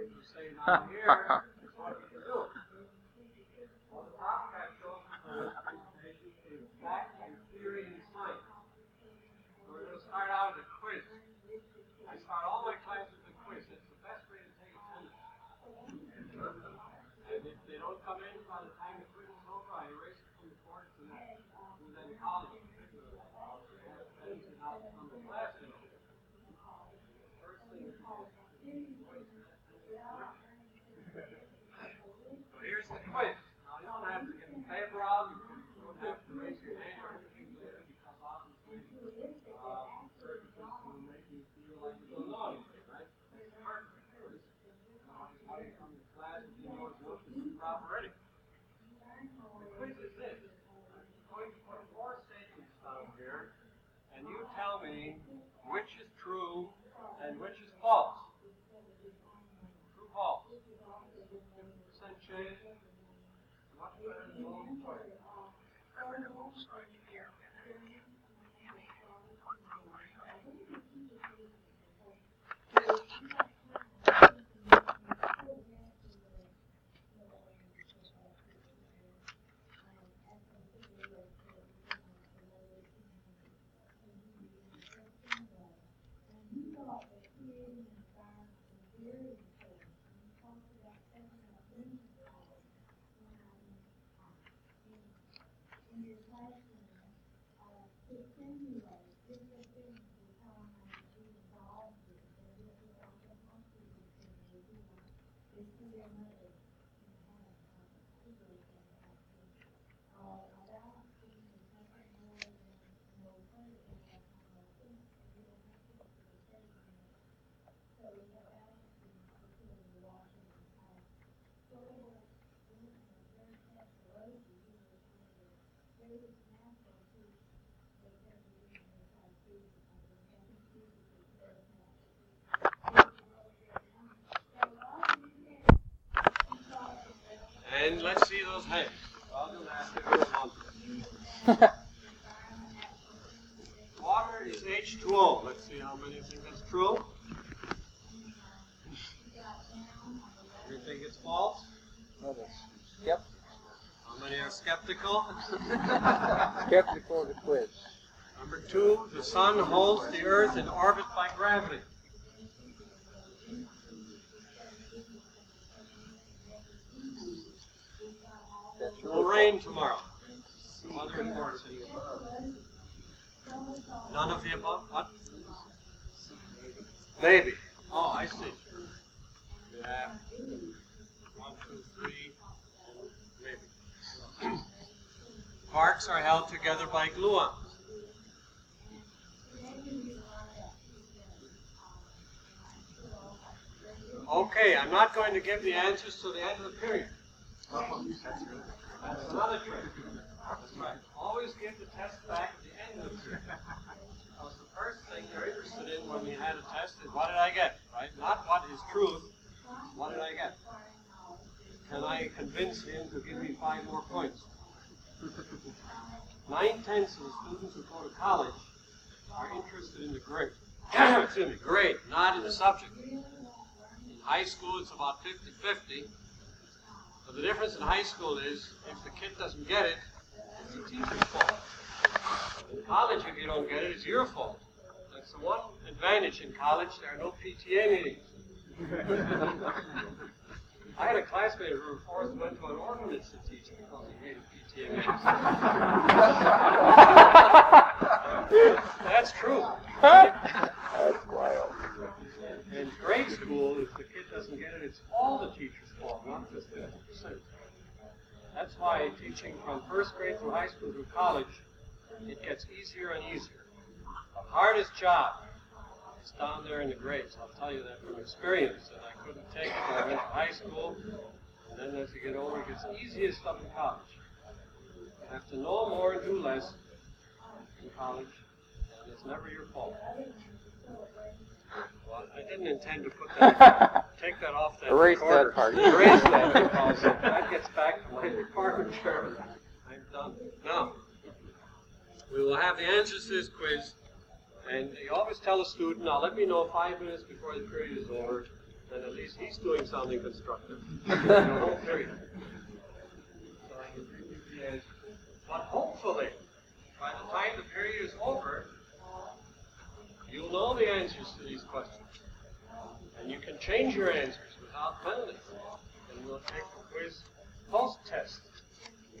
you stay down here. True and which is false. True, false. Percent change. Much better than long point. And let's see those hands. I'll do that if you want. Water is H2O. Let's see how many think that's true. You think it's false? Yep. How many are skeptical? Skeptical of the quiz. Number two, the sun holds the earth in orbit by gravity. It will rain tomorrow. Weather reports. None of the above? What? Maybe. Oh, I see. Yeah. One, two, three, maybe. Quarks are held together by gluons. Okay, I'm not going to give the answers till the end of the period. That's another trick. That's right. Always give the test back at the end of the period. Because the first thing you're interested in when you had a test is what did I get, right? Not what is truth. What did I get? Can I convince him to give me five more points? Nine tenths of the students who go to college are interested in the grade. Excuse me, grade, not in the subject. In high school, it's about 50 50. But the difference in high school is if the kid doesn't get it, it's the teacher's fault. In college, if you don't get it, it's your fault. That's the one advantage in college. There are no PTA meetings. I had a classmate who was forced went to an ordinance to teach because he hated PTA. That's true. That's wild. In grade school, if the kid doesn't get it, it's all the teacher's fault, not just 50%. That's why teaching from first grade through high school through college, it gets easier and easier. The hardest job is down there in the grades. I'll tell you that from experience. And I couldn't take it when I went to high school. And then as you get older, it gets easiest stuff in college. You have to know more and do less in college, and it's never your fault. Well, I didn't intend to put that, take that off that Erase that part. Erase that because that gets back to my department chairman. I'm done. Now, we will have the answers to this quiz, and you always tell a student, now let me know five minutes before the period is over, then at least he's doing something constructive. period. So, yes. But hopefully, by the time the period is over, you'll know the answers to these questions. And you can change your answers without penalty. And we'll take the quiz post-test.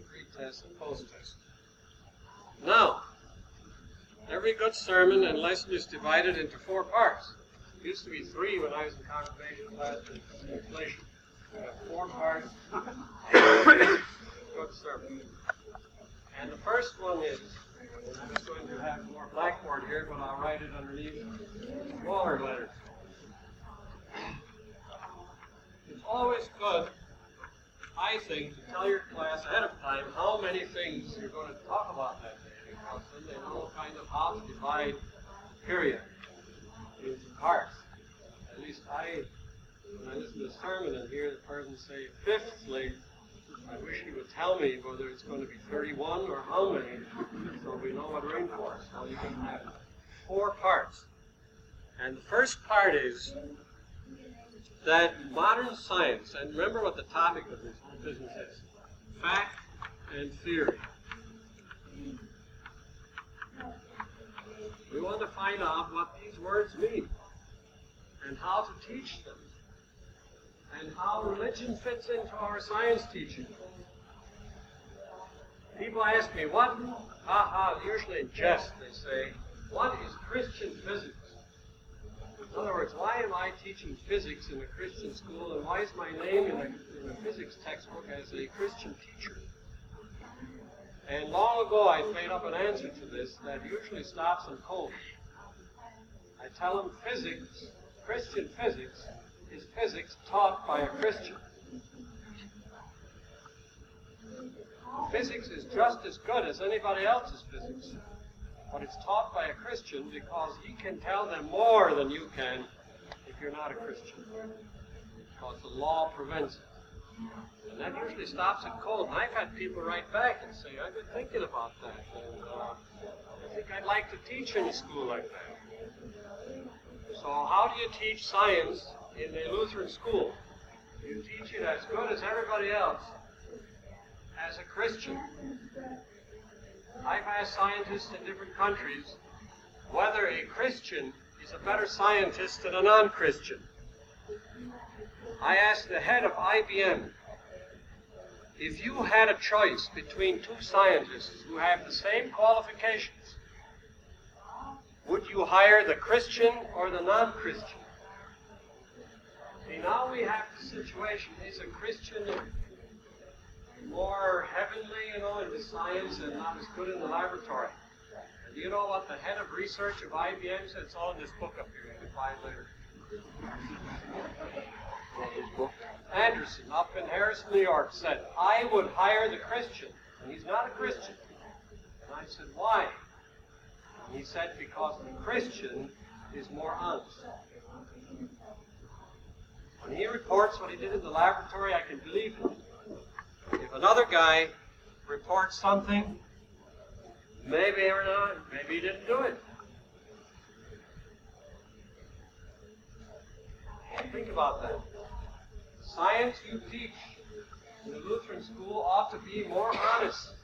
Pre-test and post-test. Now, every good sermon and lesson is divided into four parts. It used to be three when I was in congregation class in four parts. good sermon. And the first one is, I'm just going to have more blackboard here, but I'll write it underneath smaller letters. It's always good, I think, to tell your class ahead of time how many things you're going to talk about that day, because then they know kind of how to divide period into parts. At least I, when I listen to a sermon and hear the person say, fifthly, I wish he would tell me whether it's going to be 31 or how many, so we know what for. So you can have four parts. And the first part is that modern science, and remember what the topic of this business is fact and theory. We want to find out what these words mean and how to teach them and how religion fits into our science teaching. People ask me, what, haha, usually in jest, they say, what is Christian physics? In other words, why am I teaching physics in a Christian school, and why is my name in a, in a physics textbook as a Christian teacher? And long ago, I made up an answer to this that usually stops them cold. I tell them physics, Christian physics, is physics taught by a Christian. Physics is just as good as anybody else's physics, but it's taught by a Christian because he can tell them more than you can if you're not a Christian, because the law prevents it. And that usually stops it cold. And I've had people write back and say, I've been thinking about that, and uh, I think I'd like to teach in a school like that. So, how do you teach science in a Lutheran school? You teach it as good as everybody else as a Christian. I've asked scientists in different countries whether a Christian is a better scientist than a non Christian. I asked the head of IBM if you had a choice between two scientists who have the same qualifications, would you hire the Christian or the non Christian? Now we have the situation is a Christian more heavenly, you know, in the science and not as good in the laboratory. And you know what the head of research of IBM said? It's all in this book up here. You can find later. Anderson, up in Harrison, New York, said, I would hire the Christian. And he's not a Christian. And I said, why? And he said, because the Christian is more honest. When he reports what he did in the laboratory, I can believe him. If another guy reports something, maybe or not, maybe he didn't do it. Think about that. Science you teach in the Lutheran school ought to be more honest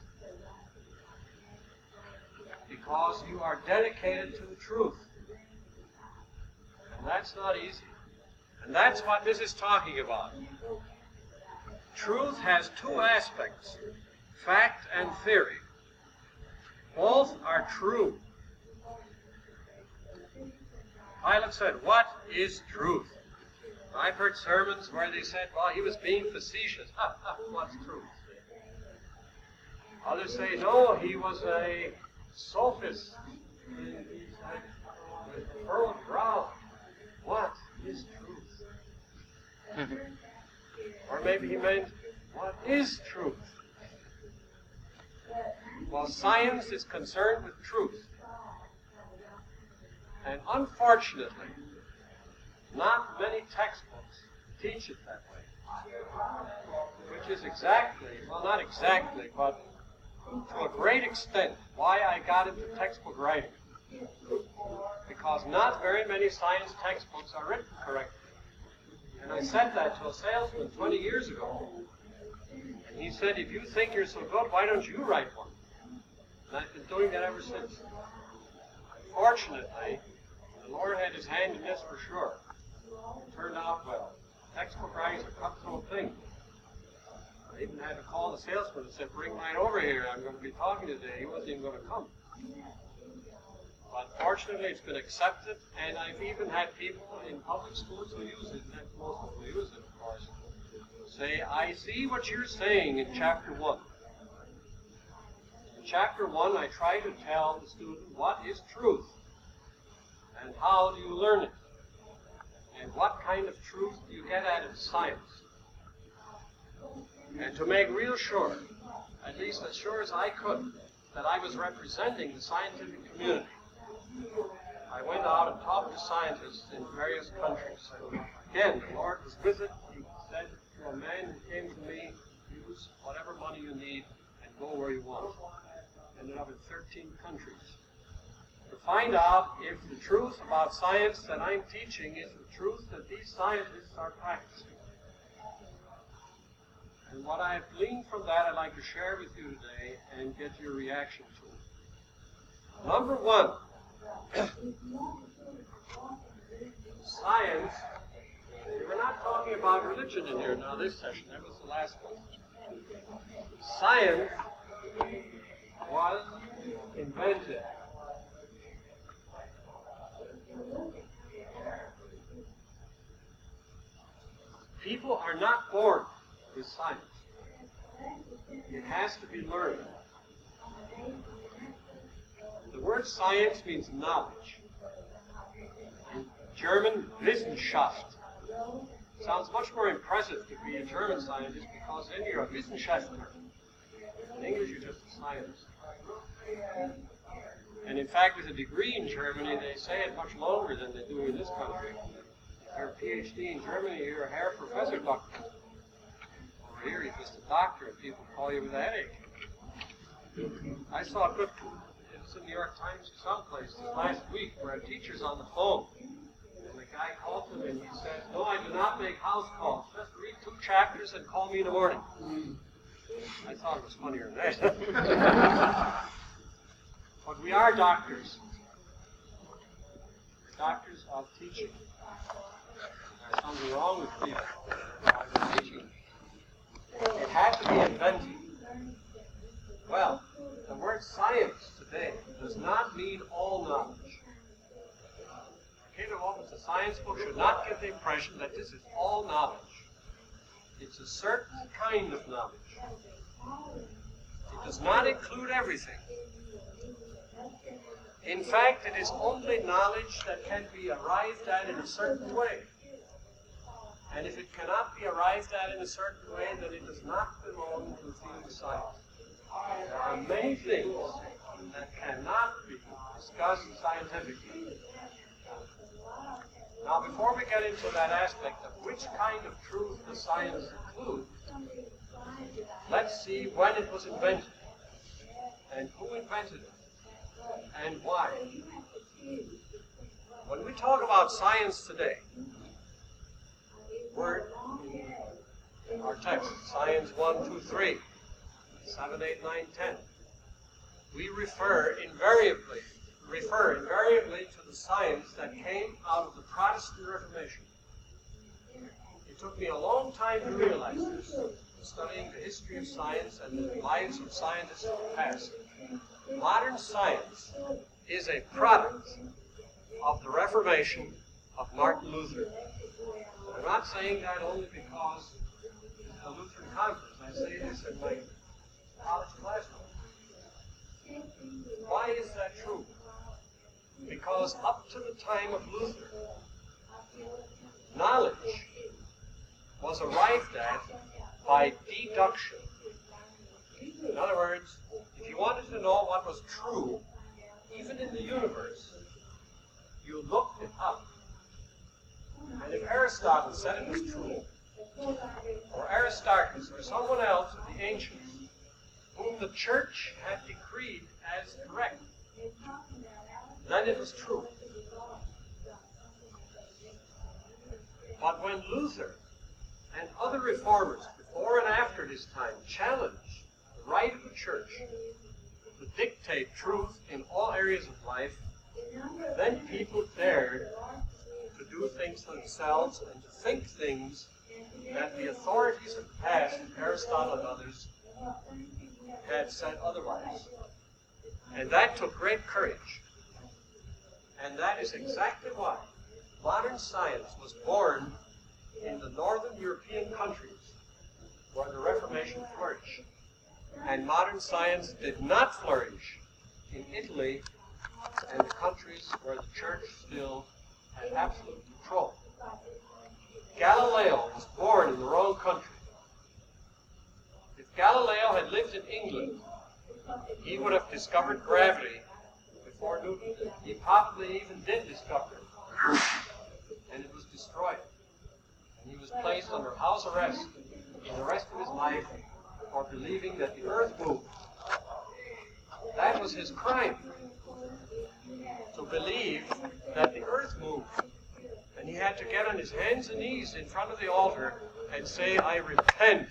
because you are dedicated to the truth. And that's not easy. And that's what this is talking about. Truth has two aspects fact and theory. Both are true. Pilate said, What is truth? I've heard sermons where they said, Well, he was being facetious. What's truth? Others say, No, he was a sophist. With furrowed brow. What? Or maybe he meant, what is truth? Well, science is concerned with truth. And unfortunately, not many textbooks teach it that way. Which is exactly, well, not exactly, but to a great extent, why I got into textbook writing. Because not very many science textbooks are written correctly. I said that to a salesman 20 years ago. And he said, if you think you're so good, why don't you write one? And I've been doing that ever since. Fortunately, the Lord had his hand in this for sure. It turned out well. Textbook writing's a cutthroat thing. I even had to call the salesman and said, bring mine over here. I'm going to be talking today. He wasn't even going to come. But fortunately, it's been accepted, and I've even had people in public schools who use it, and most people use it, of course, say, I see what you're saying in chapter 1. In chapter 1, I try to tell the student what is truth, and how do you learn it, and what kind of truth do you get out of science. And to make real sure, at least as sure as I could, that I was representing the scientific community, I went out and talked to scientists in various countries. And again, the Lord was with it. He said to a man who came to me, use whatever money you need and go where you want. Ended up in 13 countries. To find out if the truth about science that I'm teaching is the truth that these scientists are practicing. And what I've gleaned from that, I'd like to share with you today and get your reaction to. Number one, science. We're not talking about religion in here now, this session. That was the last one. Science was invented. People are not born with science. It has to be learned. The word science means knowledge. In German, Wissenschaft. Sounds much more impressive to be a German scientist because then you're a Wissenschaftler. In English, you're just a scientist. And in fact, with a degree in Germany, they say it much longer than they do in this country. Your PhD in Germany, you're a Herr Professor Doctor. Over here, you're just a doctor, and people call you with a headache. I saw a good, was the New York Times or someplace last week, where a teacher's on the phone. And the guy called him and he said, No, I do not make house calls. Just read two chapters and call me in the morning. I thought it was funnier than that. but we are doctors. Doctors of teaching. There's something wrong with people. Teaching. It had to be invented. Well, the word science today does not mean all knowledge. Who opens a science book should not get the impression that this is all knowledge. It's a certain kind of knowledge. It does not include everything. In fact, it is only knowledge that can be arrived at in a certain way. And if it cannot be arrived at in a certain way, then it does not belong to the field of science. There are many things that cannot be discussed scientifically. Now, before we get into that aspect of which kind of truth the science includes, let's see when it was invented, and who invented it, and why. When we talk about science today, word in our text, Science 1, 2, 3, 7, 8, 9, 10. We refer invariably, refer invariably to the science that came out of the Protestant Reformation. It took me a long time to realize this, studying the history of science and the lives of scientists of the past. Modern science is a product of the Reformation of Martin Luther. I'm not saying that only because a Lutheran conference. I say this in my college classroom. Why is that true? Because up to the time of Luther, knowledge was arrived at by deduction. In other words, if you wanted to know what was true, even in the universe, you looked it up. And if Aristotle said it was true, or Aristarchus, or someone else of the ancients, whom the church had decreed as correct, then it was true. But when Luther and other reformers before and after his time challenged the right of the church to dictate truth in all areas of life, then people dared to do things themselves and to think things that the authorities of the past, Aristotle and others, had said otherwise. And that took great courage. And that is exactly why modern science was born in the northern European countries where the Reformation flourished. And modern science did not flourish in Italy and the countries where the church still had absolute control. Galileo was born in the wrong country. If Galileo had lived in England, he would have discovered gravity Newton. He probably even did discover it. And it was destroyed. And he was placed under house arrest for the rest of his life for believing that the earth moved. That was his crime. To believe that the earth moved. And he had to get on his hands and knees in front of the altar and say, I repent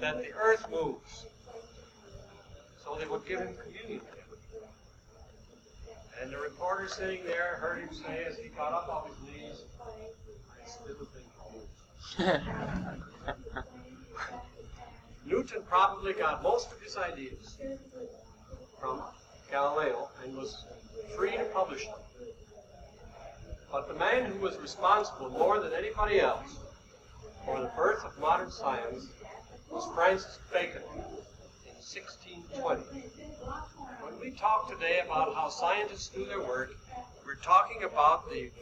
that the earth moves. So they would give him communion. And the reporter sitting there heard him say as he got up off his knees, I still think. Newton probably got most of his ideas from Galileo and was free to publish them. But the man who was responsible more than anybody else for the birth of modern science was Francis Bacon in 1620. When we talk today about how scientists do their work, we're talking about the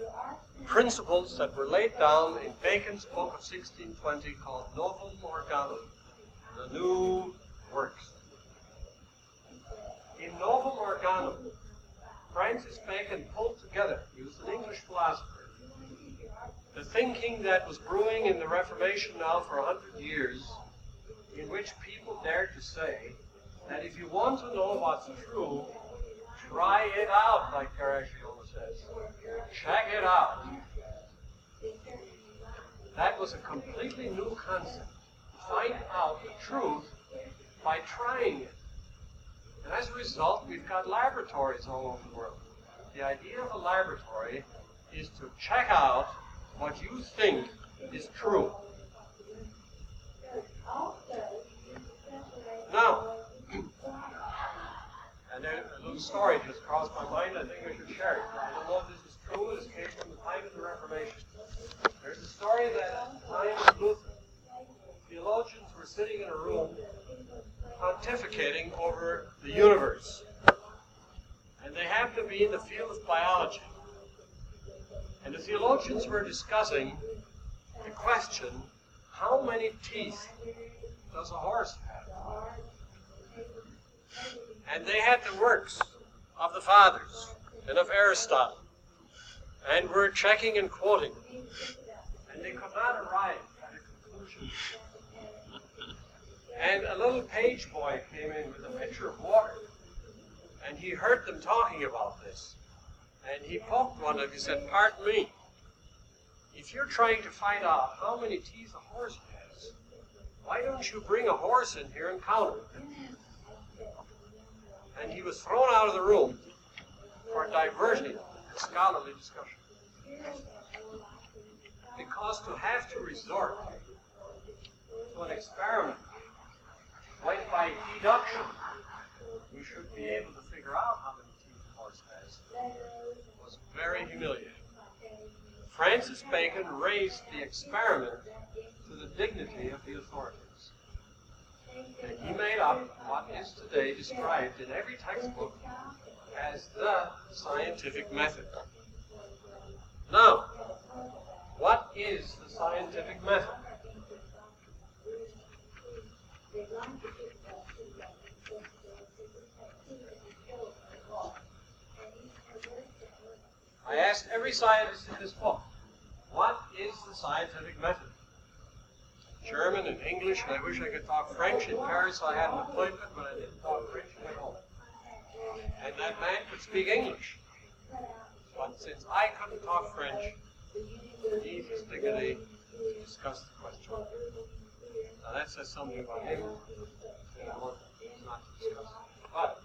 principles that were laid down in Bacon's book of 1620 called Novum Organum, the new works. In Novum Organum, Francis Bacon pulled together, he was an English philosopher, the thinking that was brewing in the Reformation now for a hundred years, in which people dared to say that if you want to know what's true, try it out, like Caracciolo says. Check it out. That was a completely new concept. Find out the truth by trying it. And as a result, we've got laboratories all over the world. The idea of a laboratory is to check out what you think is true. Now, then a little story just crossed my mind. I think I should share it. I don't know if this is true. This came from the time of the Reformation. There's a story that time Luther, theologians were sitting in a room pontificating over the universe. And they happened to be in the field of biology. And the theologians were discussing the question how many teeth does a horse have? And they had the works of the fathers and of Aristotle and were checking and quoting. And they could not arrive at a conclusion. And a little page boy came in with a pitcher of water. And he heard them talking about this. And he poked one of them. He said, Pardon me. If you're trying to find out how many teeth a horse has, why don't you bring a horse in here and count them? And he was thrown out of the room for diverting a scholarly discussion. Because to have to resort to an experiment like by deduction, we should be able to figure out how many teeth a horse has, was very humiliating. Francis Bacon raised the experiment to the dignity of the authorities. He made up what is today described in every textbook as the scientific method. Now, what is the scientific method? I asked every scientist in this book, what is the scientific method? German and English, and I wish I could talk French. In Paris, I had an appointment, but I didn't talk French at all. And that man could speak English. But since I couldn't talk French, he was dignity to discuss the question. Now that says something about him that I want not to discuss. But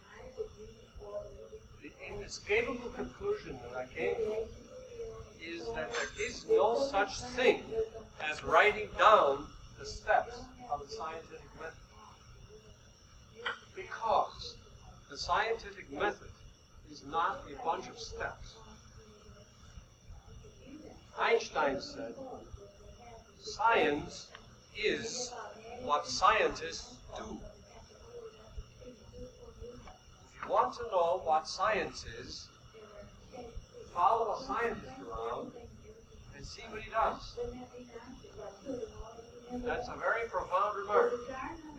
the inescapable conclusion that I came to is that there is no such thing as writing down the steps of the scientific method. Because the scientific method is not a bunch of steps. Einstein said, science is what scientists do. If you want to know what science is, follow a scientist around and see what he does. That's a very profound remark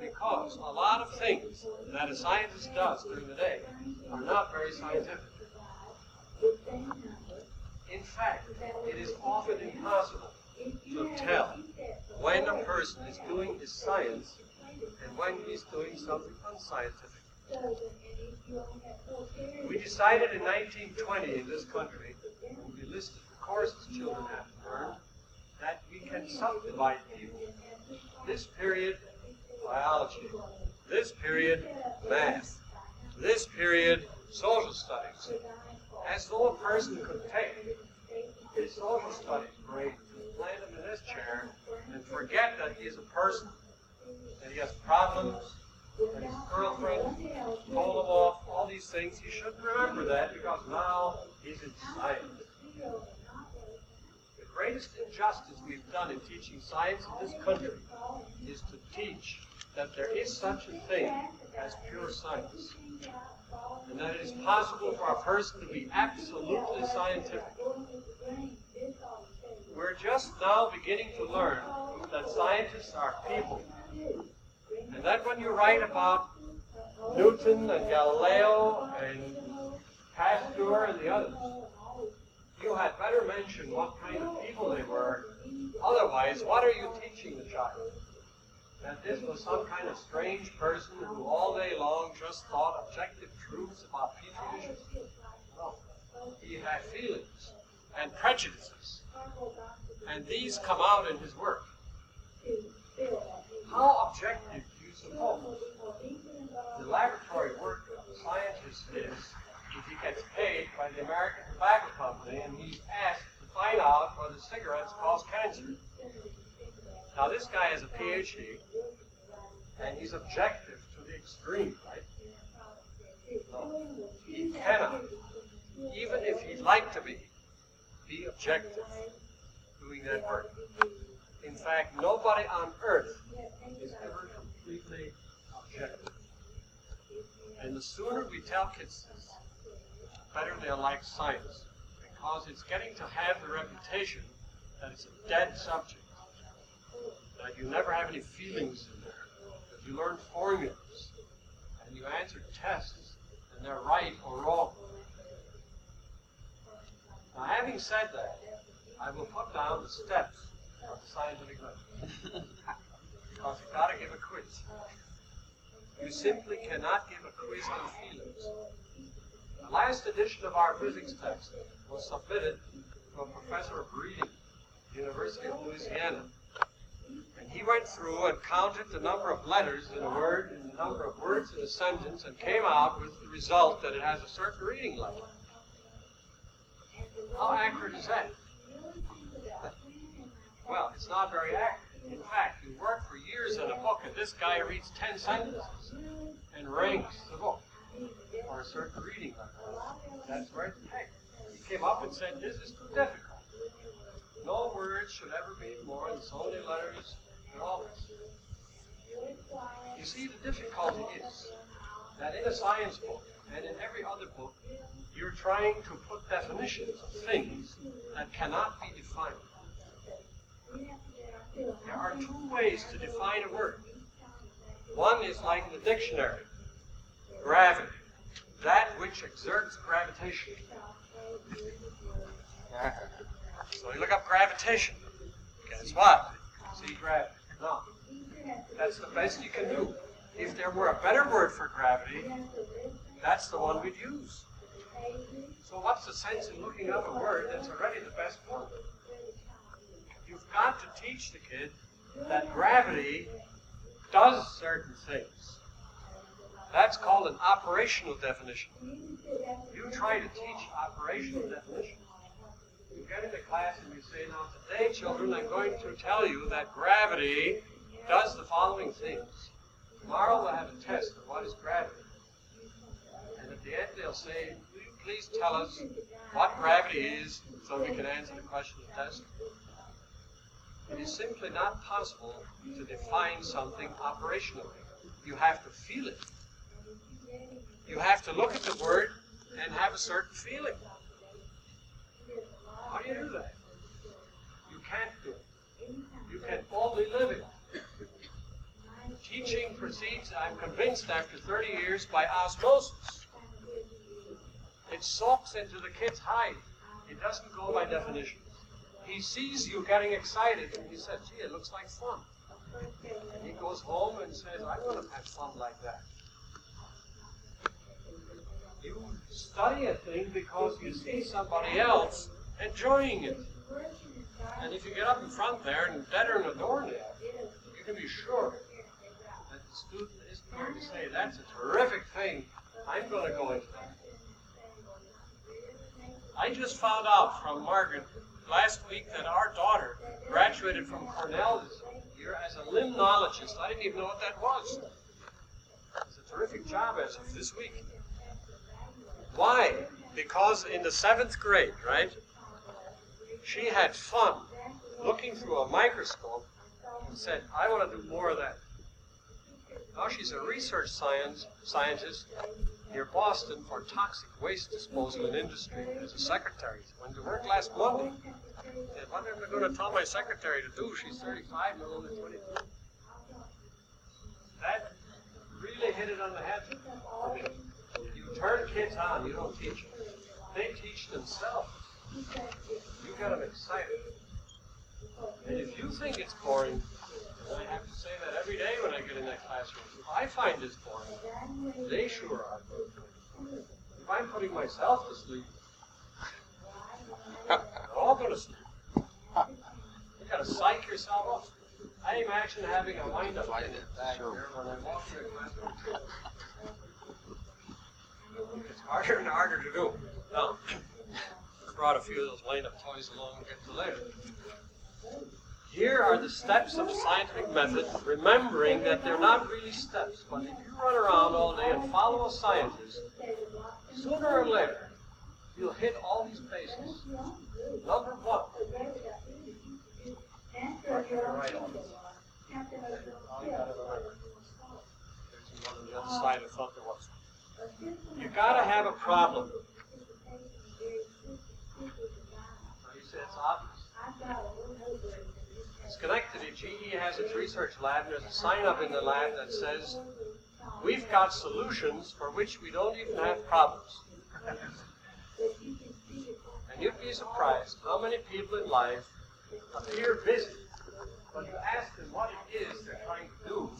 because a lot of things that a scientist does during the day are not very scientific. In fact, it is often impossible to tell when a person is doing his science and when he's doing something unscientific. We decided in 1920 in this country, we listed the courses children have to learn, that we can subdivide people. This period, biology. This period, math. This period, social studies. As though a person could take his social studies brain, plant him in this chair, and forget that he is a person, that he has problems, that his girlfriend told him off, all these things. He shouldn't remember that because now he's in science. Greatest injustice we've done in teaching science in this country is to teach that there is such a thing as pure science. And that it is possible for a person to be absolutely scientific. We're just now beginning to learn that scientists are people. And that when you write about Newton and Galileo and Pasteur and the others, you had better mention what kind of people they were. Otherwise, what are you teaching the child? That this was some kind of strange person who all day long just thought objective truths about future issues? No. He had feelings and prejudices. And these come out in his work. How objective do you suppose the laboratory work of the scientist is if he gets paid by the American Tobacco Company and he's asked find out whether cigarettes cause cancer? Now, this guy has a PhD, and he's objective to the extreme, right? No, he cannot, even if he'd like to be, be objective doing that work. In fact, nobody on earth is ever completely objective. And the sooner we tell kids this, the better they'll like science, because it's getting to have the reputation that it's a dead subject that you never have any feelings in there, that you learn formulas, and you answer tests, and they're right or wrong. Now, having said that, I will put down the steps of the scientific method. because you've got to give a quiz. You simply cannot give a quiz on feelings. The last edition of our physics text was submitted to a professor of reading, University of Louisiana. And he went through and counted the number of letters in a word and the number of words in a sentence and came out with the result that it has a certain reading level. How accurate is that? Well, it's not very accurate. In fact, you work for years on a book and this guy reads 10 sentences and ranks the book for a certain reading level. That's right. pegged. He came up and said, this is too difficult. No words should ever be more than so many letters and all. You see, the difficulty is that in a science book and in every other book, you're trying to put definitions of things that cannot be defined. There are two ways to define a word. One is like the dictionary gravity, that which exerts gravitation. So you look up gravitation. Guess what? See gravity. No. That's the best you can do. If there were a better word for gravity, that's the one we'd use. So what's the sense in looking up a word that's already the best one? You've got to teach the kid that gravity does certain things. That's called an operational definition. You try to teach operational definition. You get into class and you say, now today, children, I'm going to tell you that gravity does the following things. Tomorrow we'll have a test of what is gravity. And at the end they'll say, will you please tell us what gravity is so we can answer the question of the test? It is simply not possible to define something operationally. You have to feel it. You have to look at the word and have a certain feeling. How do you do that? You can't do it. You can only live it. Teaching proceeds, I'm convinced, after 30 years by osmosis. It soaks into the kid's hide. It doesn't go by definitions. He sees you getting excited and he says, gee, it looks like fun. And he goes home and says, I want to have fun like that. You study a thing because you see somebody else enjoying it. And if you get up in front there and deader in a doornail, you can be sure that the student is going to say, that's a terrific thing. I'm going to go into that. I just found out from Margaret last week that our daughter graduated from Cornell this year as a limnologist. I didn't even know what that was. It's a terrific job as of this week. Why? Because in the seventh grade, right, she had fun looking through a microscope and said, I want to do more of that. Now she's a research science scientist near Boston for toxic waste disposal in industry as a secretary. Went to work last Monday. Said, what am I going to tell my secretary to do? She's 35 and only 22. That really hit it on the head turn kids on, you don't teach them. They teach themselves. You get them excited. And if you think it's boring, and I have to say that every day when I get in that classroom, if I find this boring, they sure are. If I'm putting myself to sleep, they're all going to sleep. You got to psych yourself up. I imagine having a wind up back here when I walk through the classroom. It's harder and harder to do. Now, I brought a few of those wind up toys along to get to later. Here are the steps of scientific method, remembering that they're not really steps, but if you run around all day and follow a scientist, sooner or later, you'll hit all these bases. Number one, right on. There's one on the other side, I thought there was. You gotta have a problem. You say it's obvious. Schenectady, GE has its research lab, there's a sign up in the lab that says, We've got solutions for which we don't even have problems. And you'd be surprised how many people in life appear busy, but you ask them what it is they're trying to do,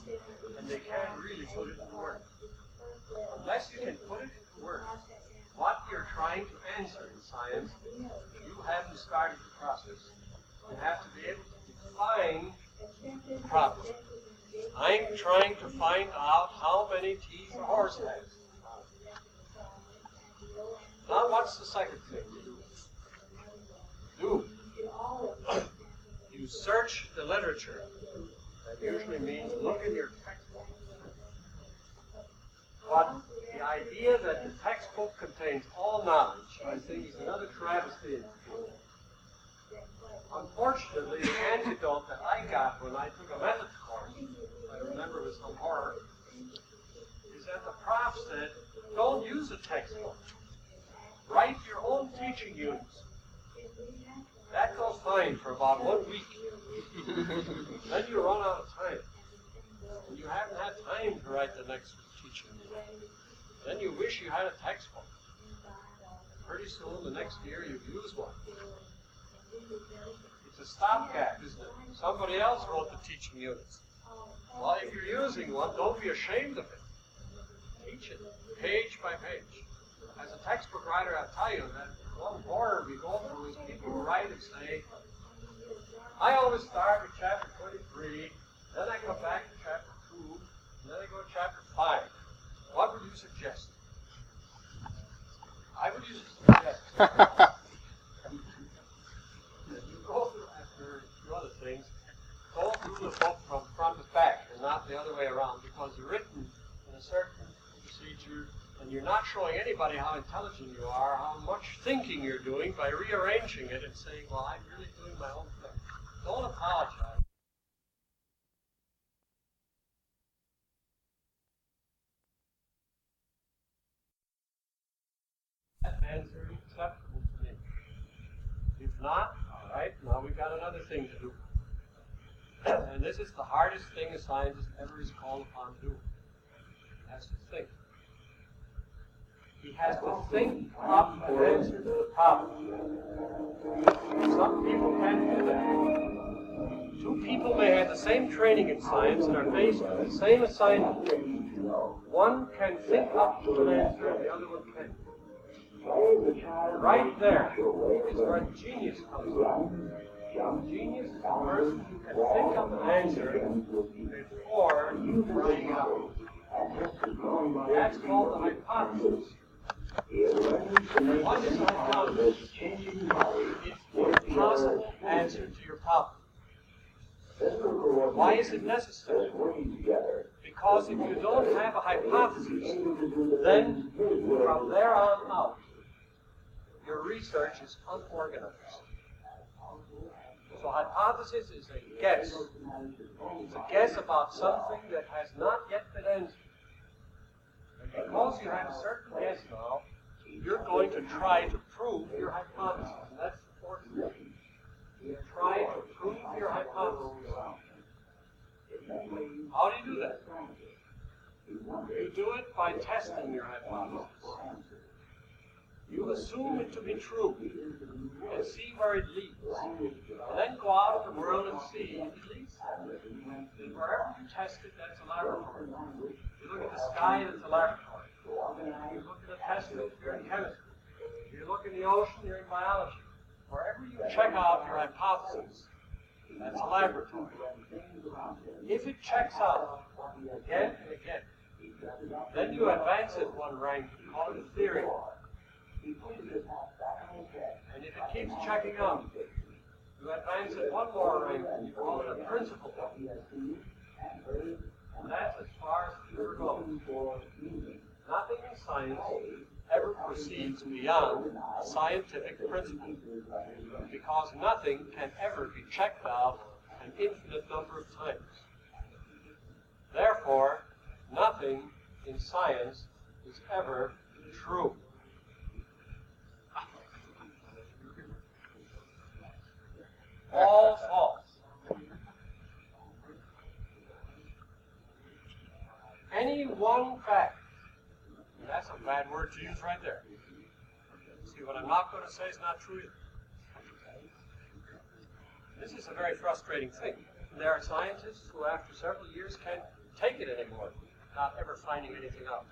and they can't really put it into words. Unless you can put it into words, what you're trying to answer in science, you haven't started the process. You have to be able to define the problem. I'm trying to find out how many teeth a horse has. Now, what's the second thing you do? Do. You search the literature. That usually means look in your textbook. But the idea that the textbook contains all knowledge, I think, is another travesty in school. Unfortunately, the antidote that I got when I took a methods course, I remember with some horror, is that the prof said, don't use a textbook. Write your own teaching units. That goes fine for about one week. then you run out of time. You haven't had time to write the next teaching unit. Then you wish you had a textbook. Pretty soon, the next year, you use one. It's a stopgap, isn't it? Somebody else wrote the teaching units. Well, if you're using one, don't be ashamed of it. Teach it, page by page. As a textbook writer, I'll tell you that one horror we go through is people write and say, I always start with chapter 23, then I come back to chapter 2, what would you suggest? I would suggest you go through after your other things, go through the book from front to back and not the other way around because you're written in a certain procedure and you're not showing anybody how intelligent you are, how much thinking you're doing by rearranging it and saying, well, I'm really doing my own thing. Don't apologize. Not, all right, now we've got another thing to do. and this is the hardest thing a scientist ever is called upon to do. He has to think. He has to think up an answer to the problem. Some people can't do that. Two people may have the same training in science and are faced with the same assignment. One can think up to an answer and the other one can't. Right there is where genius comes from. Genius is the person who can think up an answer before it out. That's called the hypothesis. What is a hypothesis? It's a possible answer to your problem. Why is it necessary? Because if you don't have a hypothesis, then from there on out, your research is unorganized. So hypothesis is a guess. It's a guess about something that has not yet been answered. And because you have a certain guess now, you're going to try to prove your hypothesis. And that's the fourth thing. You try to prove your hypothesis. How do you do that? You do it by testing your hypothesis. You assume it to be true and see where it leads. And then go out in the world and see it leads. And wherever you test it, that's a laboratory. You look at the sky, it's a laboratory. You look at a test you're in chemistry. You look in the ocean, you're in biology. Wherever you check out your hypothesis, that's a laboratory. If it checks out again and again, then you advance it one rank, call it a theory. And if it keeps checking out, you advance it one more rank, a principle. And that's as far as it ever goes. Nothing in science ever proceeds beyond a scientific principle. Because nothing can ever be checked out an infinite number of times. Therefore, nothing in science is ever true. All false. Any one fact. That's a bad word to use right there. See, what I'm not going to say is not true either. This is a very frustrating thing. There are scientists who, after several years, can't take it anymore, not ever finding anything out.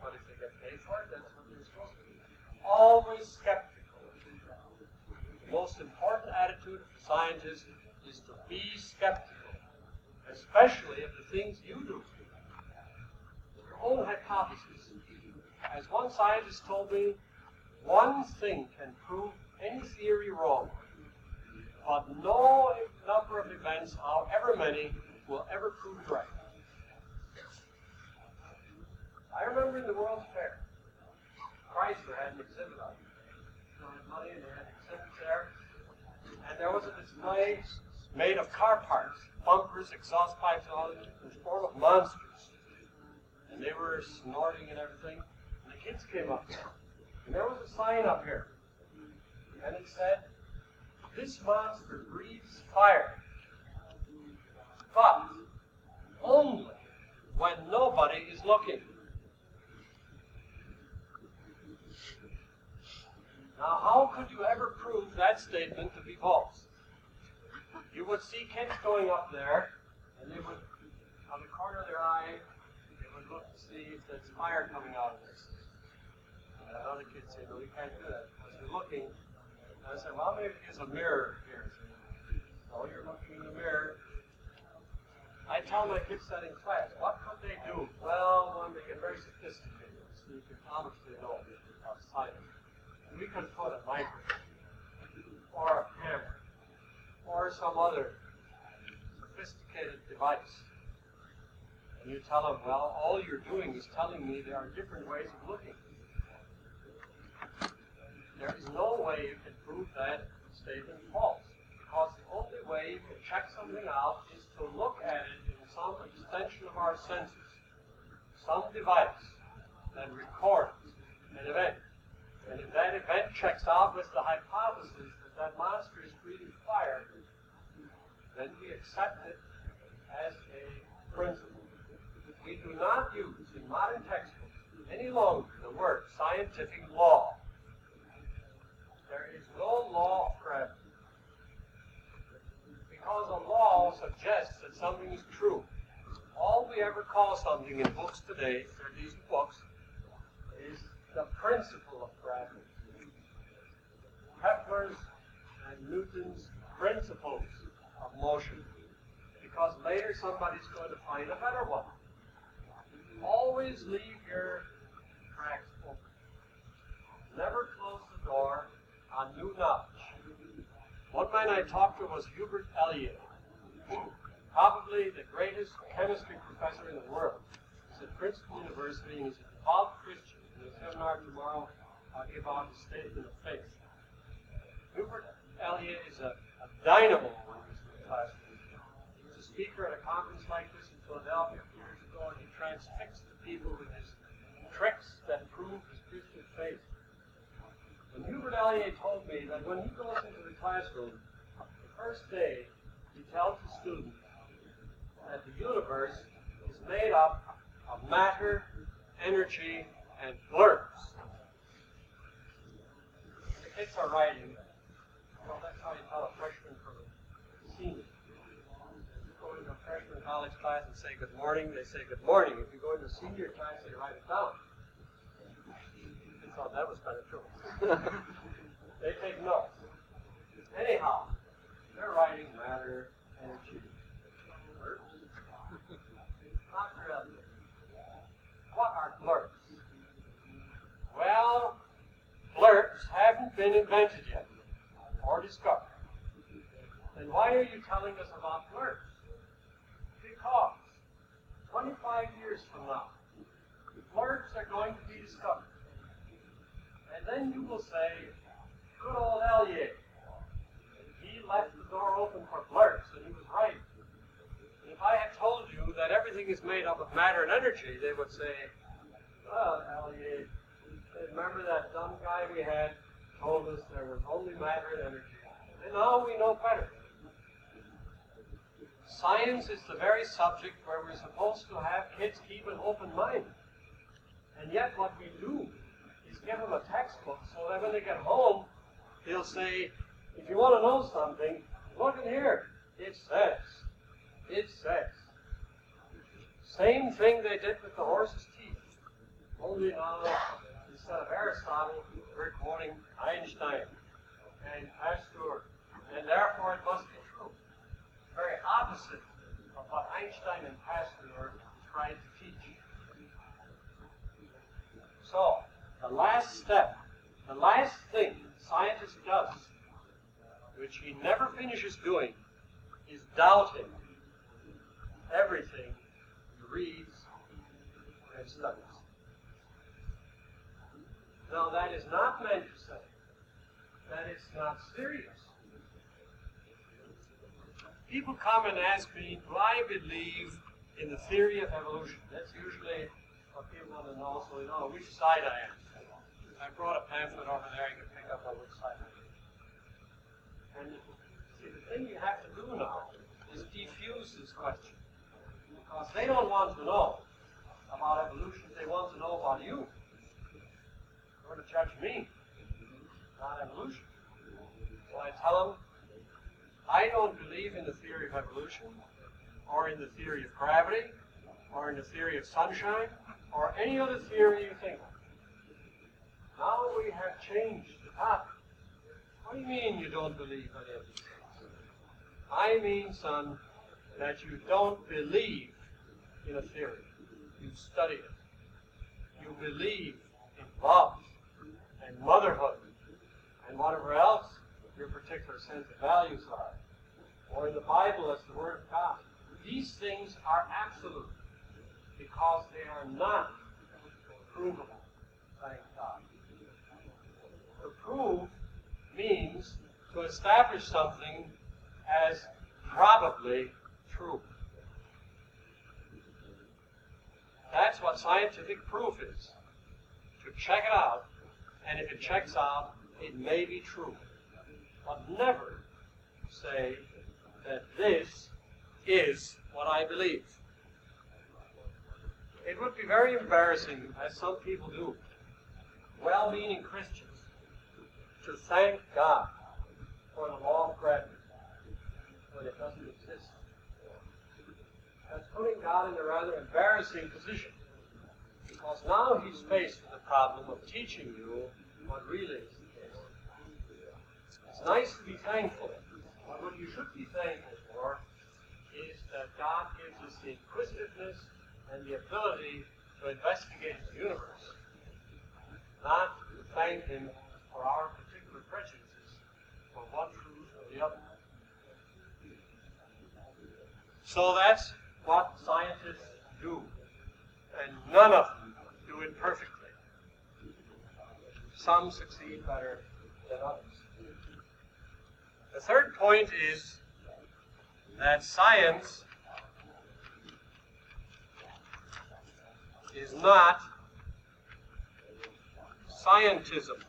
But if they get paid for it, that's what they're supposed to be. Always skeptical. The most important attitude of the scientist is to be skeptical, especially of the things you do. Your own hypothesis. As one scientist told me, one thing can prove any theory wrong, but no number of events, however many, will ever prove right. I remember in the World's Fair, Chrysler had an exhibit on it. Had money and they had exhibits there. And there was a display made of car parts, bumpers, exhaust pipes, and all in the form of monsters. And they were snorting and everything. And the kids came up. And there was a sign up here. And it said, This monster breathes fire. But only when nobody is looking. Now, how could you ever prove statement to be false? You would see kids going up there, and they would, on the corner of their eye, they would look to see if there's fire coming out of this. And another kid said, No, you can't do that because you're looking. And I said, Well, maybe there's a mirror here. So oh, you're looking in the mirror. I tell my kids that in class, what could they do? Well, when they get very sophisticated, so you can obviously know outside it we could put a microphone or a camera or some other sophisticated device. And you tell them, well, all you're doing is telling me there are different ways of looking. There is no way you can prove that statement false. Because the only way you can check something out is to look at it in some extension of our senses, some device that records an event. And if that event checks out with the hypothesis that monster is breathing fire, then we accept it as a principle. We do not use in modern textbooks any longer the word scientific law. There is no law of gravity. Because a law suggests that something is true. All we ever call something in books today, or these books, is the principle of gravity. Kepler's Newton's principles of motion. Because later somebody's going to find a better one. Always leave your tracks open. Never close the door on new knowledge. One man I talked to was Hubert Alyea, probably the greatest chemistry professor in the world. He's at Princeton University and he's a devout Christian. In the seminar tomorrow, I'll give out his statement of faith. Hubert Alyea is a, a dynamo when he's in the classroom. He was a speaker at a conference like this in Philadelphia a few years ago, and he transfixed the people with his tricks that prove his Christian faith. And Hubert Alyea told me that when he goes into the classroom, the first day, he tells the students that the universe is made up of matter, energy, and blurbs. The kids are writing. Well, that's how you tell a freshman from a senior. You go into a freshman college class and say good morning, they say good morning. If you go into a senior class, they write it down. I thought that was kind of true. they take notes. Anyhow, they're writing matter, energy. Not really. What are blurbs? Well, blurbs haven't been invented yet or discovered. Then why are you telling us about blurbs? Because 25 years from now, blurbs are going to be discovered. And then you will say, good old Alyea, he left the door open for blurbs, and he was right. And if I had told you that everything is made up of matter and energy, they would say, well, Alyea, remember that dumb guy we had told us there was only matter and energy. And now we know better. Science is the very subject where we're supposed to have kids keep an open mind. And yet what we do is give them a textbook so that when they get home, they'll say, if you want to know something, look in here. It says. It says. Same thing they did with the horse's teeth. Only now, instead of Aristotle, quoting Einstein and Pasteur. And therefore it must be true. Very opposite of what Einstein and Pasteur tried to teach. So, the last step, the last thing the scientist does, which he never finishes doing, is doubting everything he reads and studies. Now, that is not meant to say that it's not serious. People come and ask me, do I believe in the theory of evolution? That's usually what people want to know, so they know which side I am. I brought a pamphlet over there, you can pick up on which side I am. And see, the thing you have to do now is defuse this question. Because they don't want to know about evolution, they want to know about you. Judge me, not evolution. So I tell them, I don't believe in the theory of evolution, or in the theory of gravity, or in the theory of sunshine, or any other theory you think of. Now we have changed the topic. What do you mean you don't believe any of these things? I mean, son, that you don't believe in a theory. You study it. You believe in love and motherhood and whatever else your particular sense of values are. Or in the Bible as the Word of God. these things are absolute because they are not provable. Thank God. To prove means to establish something as probably true. That's what scientific proof is. To check it out, and if it checks out, it may be true. But never say that this is what I believe. It would be very embarrassing, as some people do, well meaning Christians, to thank God for the law of gravity when it doesn't exist. That's putting God in a rather embarrassing position. Because now he's faced with the problem of teaching you what really is the case. It's nice to be thankful, but what you should be thankful for is that God gives us the inquisitiveness and the ability to investigate the universe, not to thank Him for our particular prejudices for one truth or the other. So that's what scientists do, and none of them it perfectly. Some succeed better than others. The third point is that science is not scientism.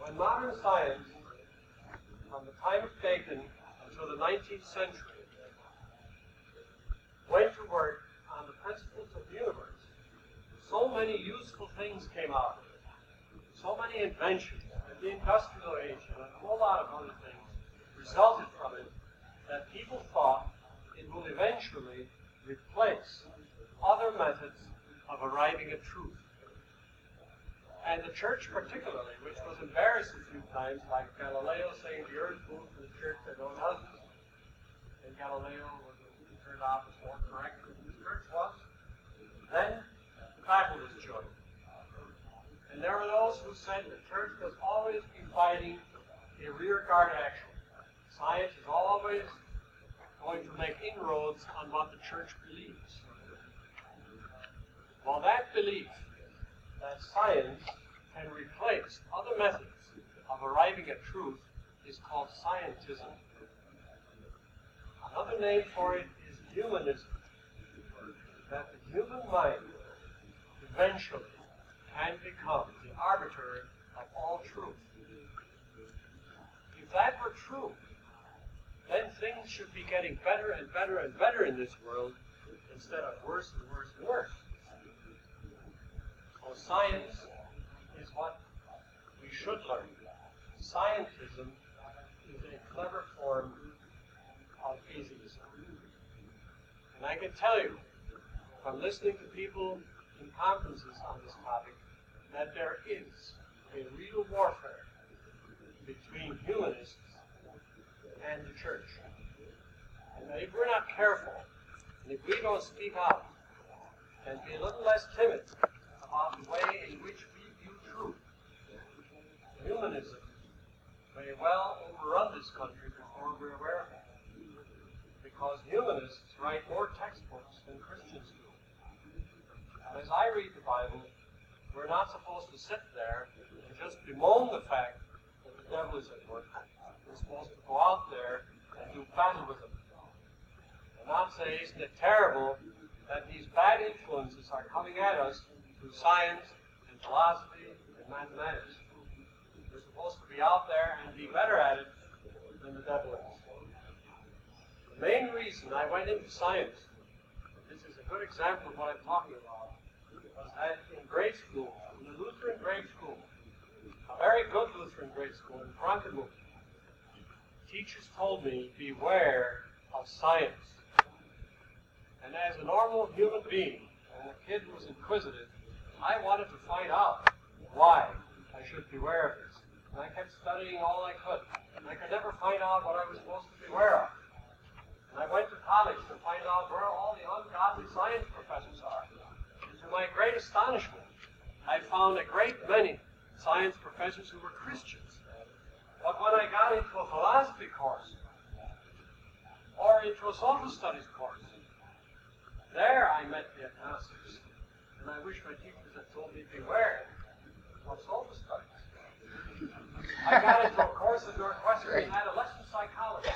When modern science, from the time of Bacon until the 19th century, went to work on the principles of the universe, so many useful things came out of it. So many inventions, and the industrial age, and a whole lot of other things resulted from it that people thought it will eventually replace other methods of arriving at truth. And the church particularly, which was embarrassed a few times, like Galileo saying the earth moved and the church no, it doesn't. And Galileo was, turned out was more correct than the church was. Then the Bible was joined. And there were those who said the church must always be fighting a rearguard action. Science is always going to make inroads on what the church believes. Well, that belief that science can replace other methods of arriving at truth is called scientism. Another name for it is humanism. That the human mind eventually can become the arbiter of all truth. If that were true, then things should be getting better and better and better in this world instead of worse and worse and worse. Science is what we should learn. Scientism is a clever form of atheism. And I can tell you, from listening to people in conferences on this topic, that there is a real warfare between humanists and the church. And that if we're not careful, and if we don't speak out, and be a little less timid about the way in which we view truth, humanism may well overrun this country before we're aware of it. Because humanists write more textbooks than Christians do. And as I read the Bible, we're not supposed to sit there and just bemoan the fact that the devil is at work. We're supposed to go out there and do battle with him. And not say, isn't it terrible that these bad influences are coming at us science and philosophy and mathematics. We're supposed to be out there and be better at it than the devil is. The main reason I went into science, this is a good example of what I'm talking about, was that in grade school, in the Lutheran grade school, a very good Lutheran grade school in Frankenmuth, teachers told me, beware of science. And as a normal human being, and a kid who was inquisitive, I wanted to find out why I should beware of this. And I kept studying all I could. And I could never find out what I was supposed to beware of. And I went to college to find out where all the ungodly science professors are. And to my great astonishment, I found a great many science professors who were Christians. But when I got into a philosophy course, or into a social studies course, there I met the agnostics. And I wish my teachers had told me beware of social studies. I got into a course at Northwestern and adolescent psychology.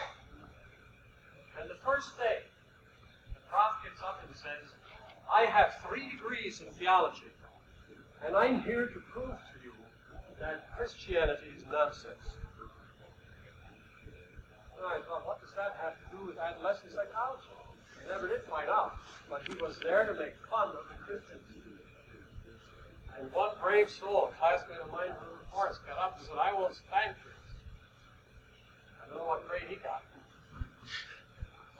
And the first day, the prof gets up and says, I have three degrees in theology, and I'm here to prove to you that Christianity is nonsense. And I thought, what does that have to do with adolescent psychology? I never did find out, but he was there to make fun of the Christians. And one brave soul, a classmate of mine, from the forest, got up and said, I won't stand for this. I don't know what grade he got.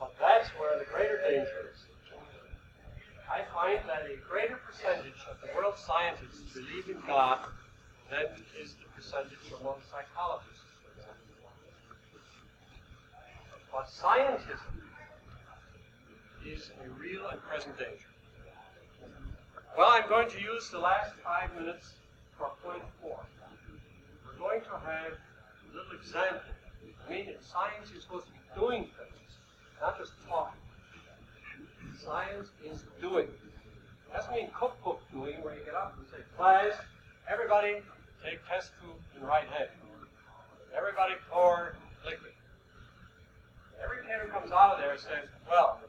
But that's where the greater danger is. I find that a greater percentage of the world's scientists believe in God than is the percentage among psychologists. for example. But scientism is a real and present danger. Well, I'm going to use the last five minutes for point four. We're going to have a little example. I mean, science, you're supposed to be doing things, not just talking. Science is doing. Doesn't mean cookbook doing, where you get up and say, class, everybody take test tube in right hand. Everybody pour liquid. Every kid who comes out of there and says, well,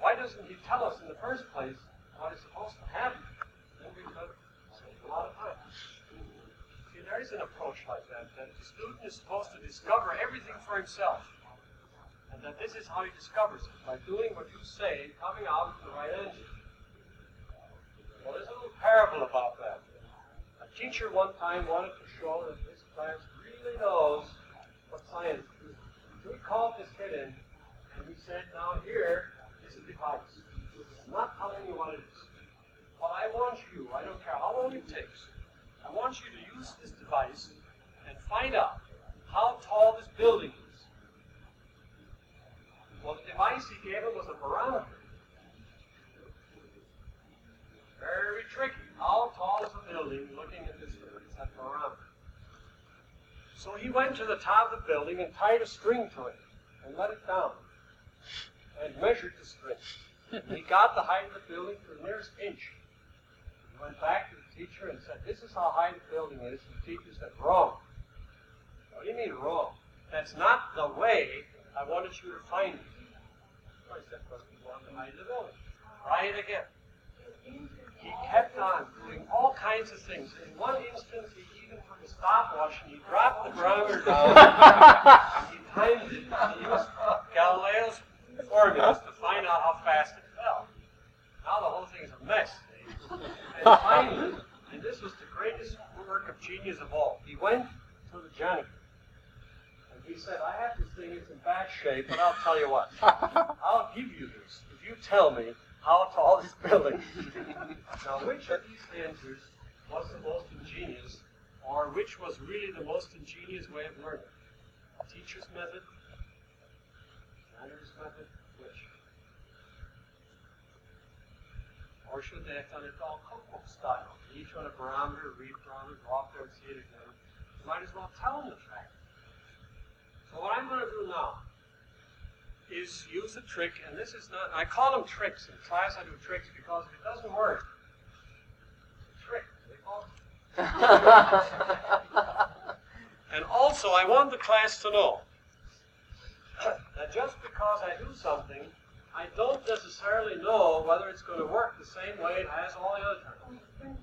why doesn't he tell us in the first place what is supposed to happen? Then we could save a lot of time. See, there is an approach like that, that the student is supposed to discover everything for himself. And that this is how he discovers it, by doing what you say, coming out with the right answer. Well, there's a little parable about that. A teacher one time wanted to show that his class really knows what science is. So he called this kid in, and he said, now here is a device. I'm not telling you what it is. But I want you, I don't care how long it takes, I want you to use this device and find out how tall this building is. Well, the device he gave him was a barometer. Very tricky. How tall is a building looking at this barometer? So he went to the top of the building and tied a string to it and let it down and measured the string. he got the height of the building to the nearest inch. He went back to the teacher and said, This is how high the building is. The teacher said, Wrong. What do you mean wrong? That's not the way I wanted you to find it. I said, But we want height of the building. Try it again. He kept on doing all kinds of things. In one instance, he even took a stopwatch and he dropped the barometer down. he timed it. And he used Galileo's formulas to find out how fast it fell. Now the whole thing is a mess. And finally, and this was the greatest work of genius of all, he went to the janitor. And he said, I have this thing, it's in bad shape, but I'll tell you what. I'll give you this if you tell me how tall this building is. now, which of these answers was the most ingenious, or which was really the most ingenious way of learning? Teacher's method? Janitor's method? Which? Or should they have done it all cookbook style? Each one a barometer, read barometer, go off there and see it again. You might as well tell them the fact. So what I'm going to do now is use a trick, and this is not, I call them tricks. In class I do tricks because if it doesn't work, trick, they call and also I want the class to know that just because I do something, I don't necessarily know whether it's going to work the same way it has all the other times.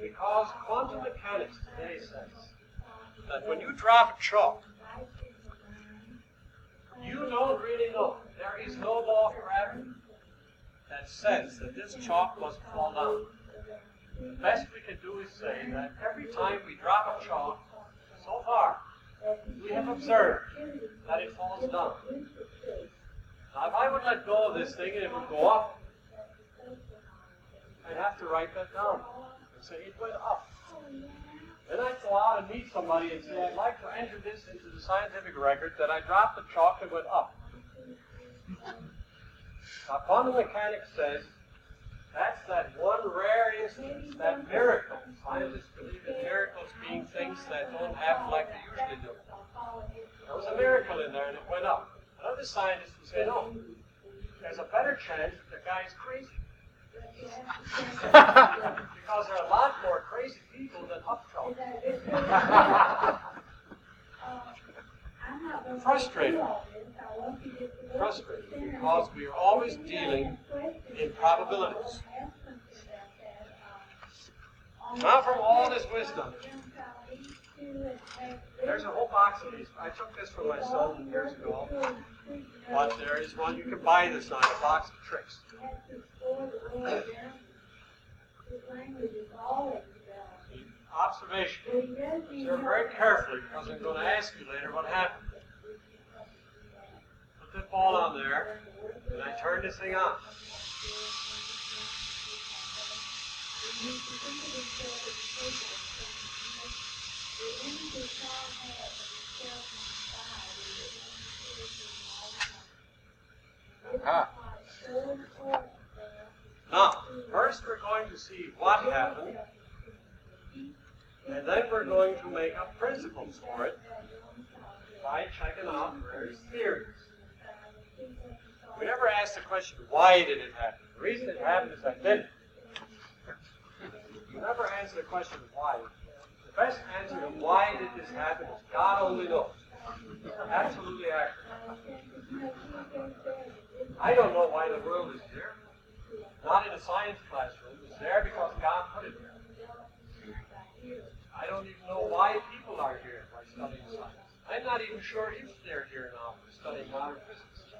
Because quantum mechanics today says that when you drop a chalk, you don't really know. There is no law of gravity that says that this chalk must fall down. The best we can do is say that every time we drop a chalk, so far, we have observed that it falls down. If I would let go of this thing and it would go up, I'd have to write that down and say it went up. Then I'd go out and meet somebody and say, I'd like to enter this into the scientific record that I dropped the chalk and went up. Now, quantum mechanics says That's that one rare instance, that miracle. Scientists believe in miracles being things that don't happen like they usually do. There was a miracle in there and it went up. Another scientist would say, no, oh, there's a better chance that the guy is crazy. because there are a lot more crazy people than Uptroll. Frustrated. Frustrated because we are always dealing in probabilities. Now, from all this wisdom, there's a whole box of these. I took this from my son years ago, but there is one you can buy this on a box of tricks. Observation. Observe very carefully because I'm going to ask you later what happened. Put the ball on there, and I turn this thing on. Aha. Now, first we're going to see what happened, and then we're going to make up principles for it by checking out various theories. We never asked the question, why did it happen? The reason it happened is that did it. You never answer the question, why. The best answer to why did this happen is God only knows. Absolutely accurate. I don't know why the world is here. Not in a science classroom. It's there because God put it there. I don't even know why people are here by studying science. I'm not even sure if they're here now studying modern physics.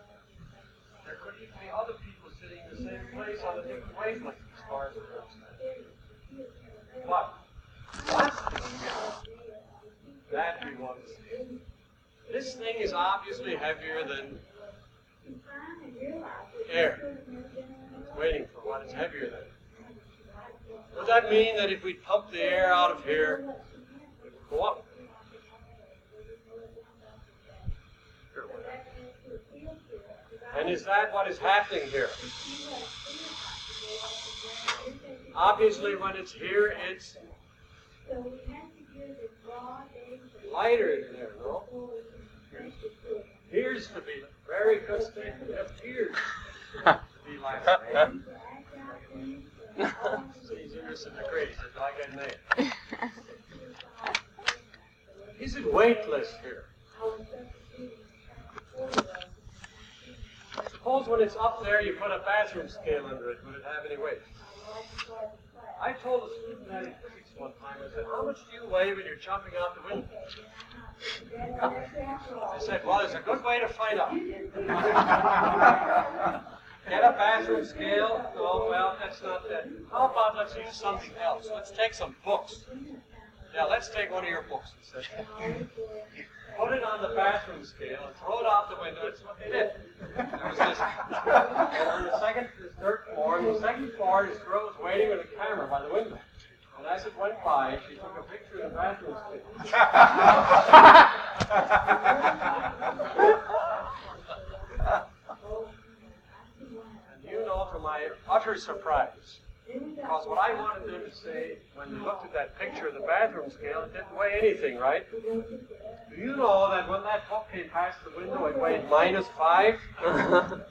There could even be other people sitting in the same place on a different wavelength as far as we're concerned. But we want? This thing is obviously heavier than air. It's waiting for what is heavier than. Does that mean that if we pump the air out of here, it would go up? And is that what is happening here? Obviously, when it's here, it's lighter in there, no? Appears to be. Very statement. It appears to be lighter. Name. Is it weightless here? Suppose when it's up there, you put a bathroom scale under it. Would it have any weight? I told a student that one time. I said, "How much do you weigh when you're jumping out the window?" I said, "Well, it's a good way to find out. Get a bathroom scale. Oh, well, that's not that. How about let's use something else? Let's take some books. Yeah, let's take one of your books." He said. Put it on the bathroom scale and throw it out the window. That's what they did. There was this. And on the second, this third floor, the second floor, this girl was waiting with a camera by the window. And as it went by, she took a picture of the bathroom scale. and you know, to my utter surprise, because what I wanted them to say when they looked at that picture of the bathroom scale, it didn't weigh anything, right? Do you know that when that book came past the window, it weighed minus five?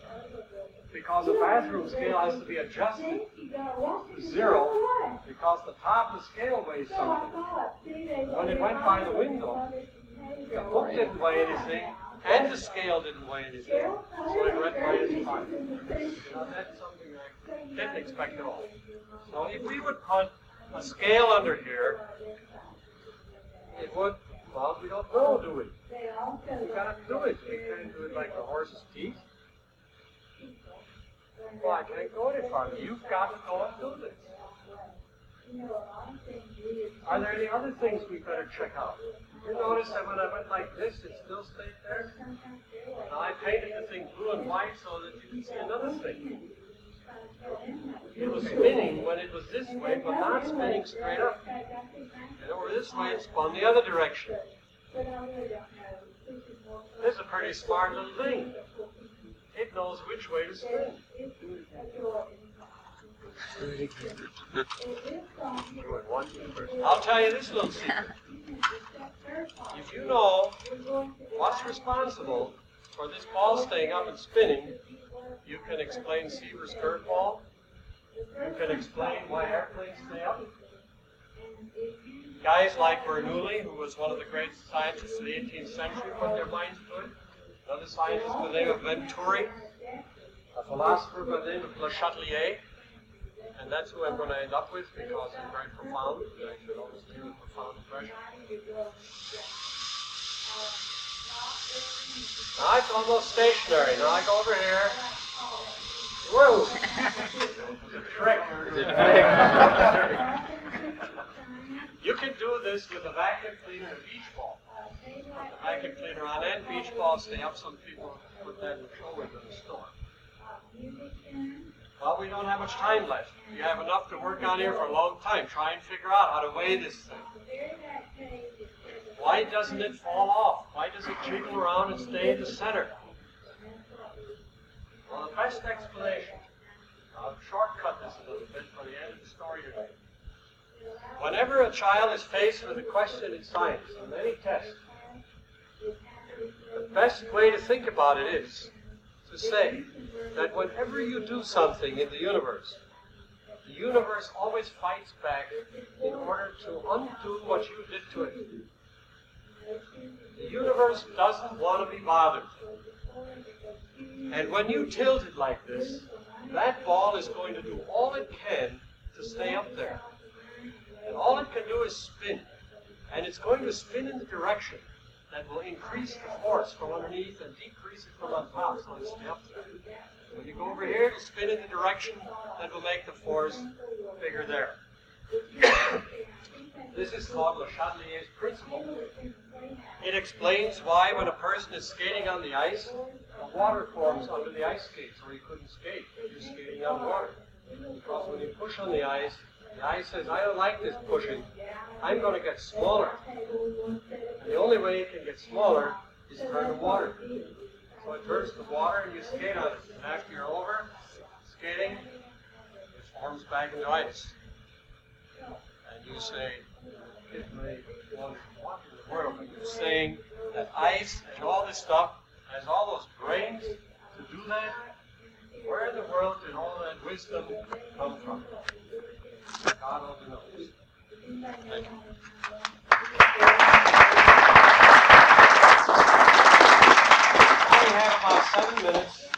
because the bathroom scale has to be adjusted to zero because the top of the scale weighs something. When it went by the window, the book didn't weigh anything and the scale didn't weigh anything. So it went minus five. Now that's something I didn't expect at all. So if we would put a scale under here, it would, well, we don't know, do we? We gotta do it. We can't do it like the horse's teeth. Well, I can't go any farther. You've got to go and do this. Are there any other things we better check out? You notice that when I went like this, it still stayed there? Now I painted the thing blue and white so that you can see another thing. It was spinning when it was this way, but not spinning straight up. And over this way, it spun the other direction. This is a pretty smart little thing. It knows which way to spin. I'll tell you this little secret. If you know what's responsible for this ball staying up and spinning, you can explain Seaver's curveball. You can explain why airplanes stay up. Guys like Bernoulli, who was one of the great scientists of the 18th century, put their minds to it. Another scientist by the name of Venturi, a philosopher by the name of Le Chatelier, and that's who I'm going to end up with because he's very profound. I should always leave a profound impression. Now it's almost stationary. Now I go over here. Whoa! Trick. you can do this with a vacuum cleaner and a beach ball. Vacuum cleaner on and beach ball stay up. Some people put that in the in the store. Well, we don't have much time left. You have enough to work on here for a long time. Try and figure out how to weigh this thing. Why doesn't it fall off? Why does it jiggle around and stay in the center? Well, the best explanation, I'll shortcut this a little bit for the end of the story today. Whenever a child is faced with a question in science, on any test, best way to think about it is to say that whenever you do something in the universe, the universe always fights back in order to undo what you did to it. The universe doesn't want to be bothered. And when you tilt it like this, that ball is going to do all it can to stay up there. And all it can do is spin. And it's going to spin in the direction that will increase the force from underneath and decrease it from on top so it'll stay. When you go over here, it'll spin in the direction that will make the force bigger there. this is called Le Chatelier's principle. It explains why when a person is skating on the ice, the water forms under the ice skates, or you couldn't skate. You're skating on water. Because when you push on the ice, ice says, I don't like this pushing. I'm going to get smaller. And the only way you can get smaller is turn the water. So it turns the water and you skate on it. And after you're over skating, it forms back into ice. And you say, if they want the world are you saying that ice and all this stuff has all those brains to do that? Where in the world did all that wisdom come from? We have about seven minutes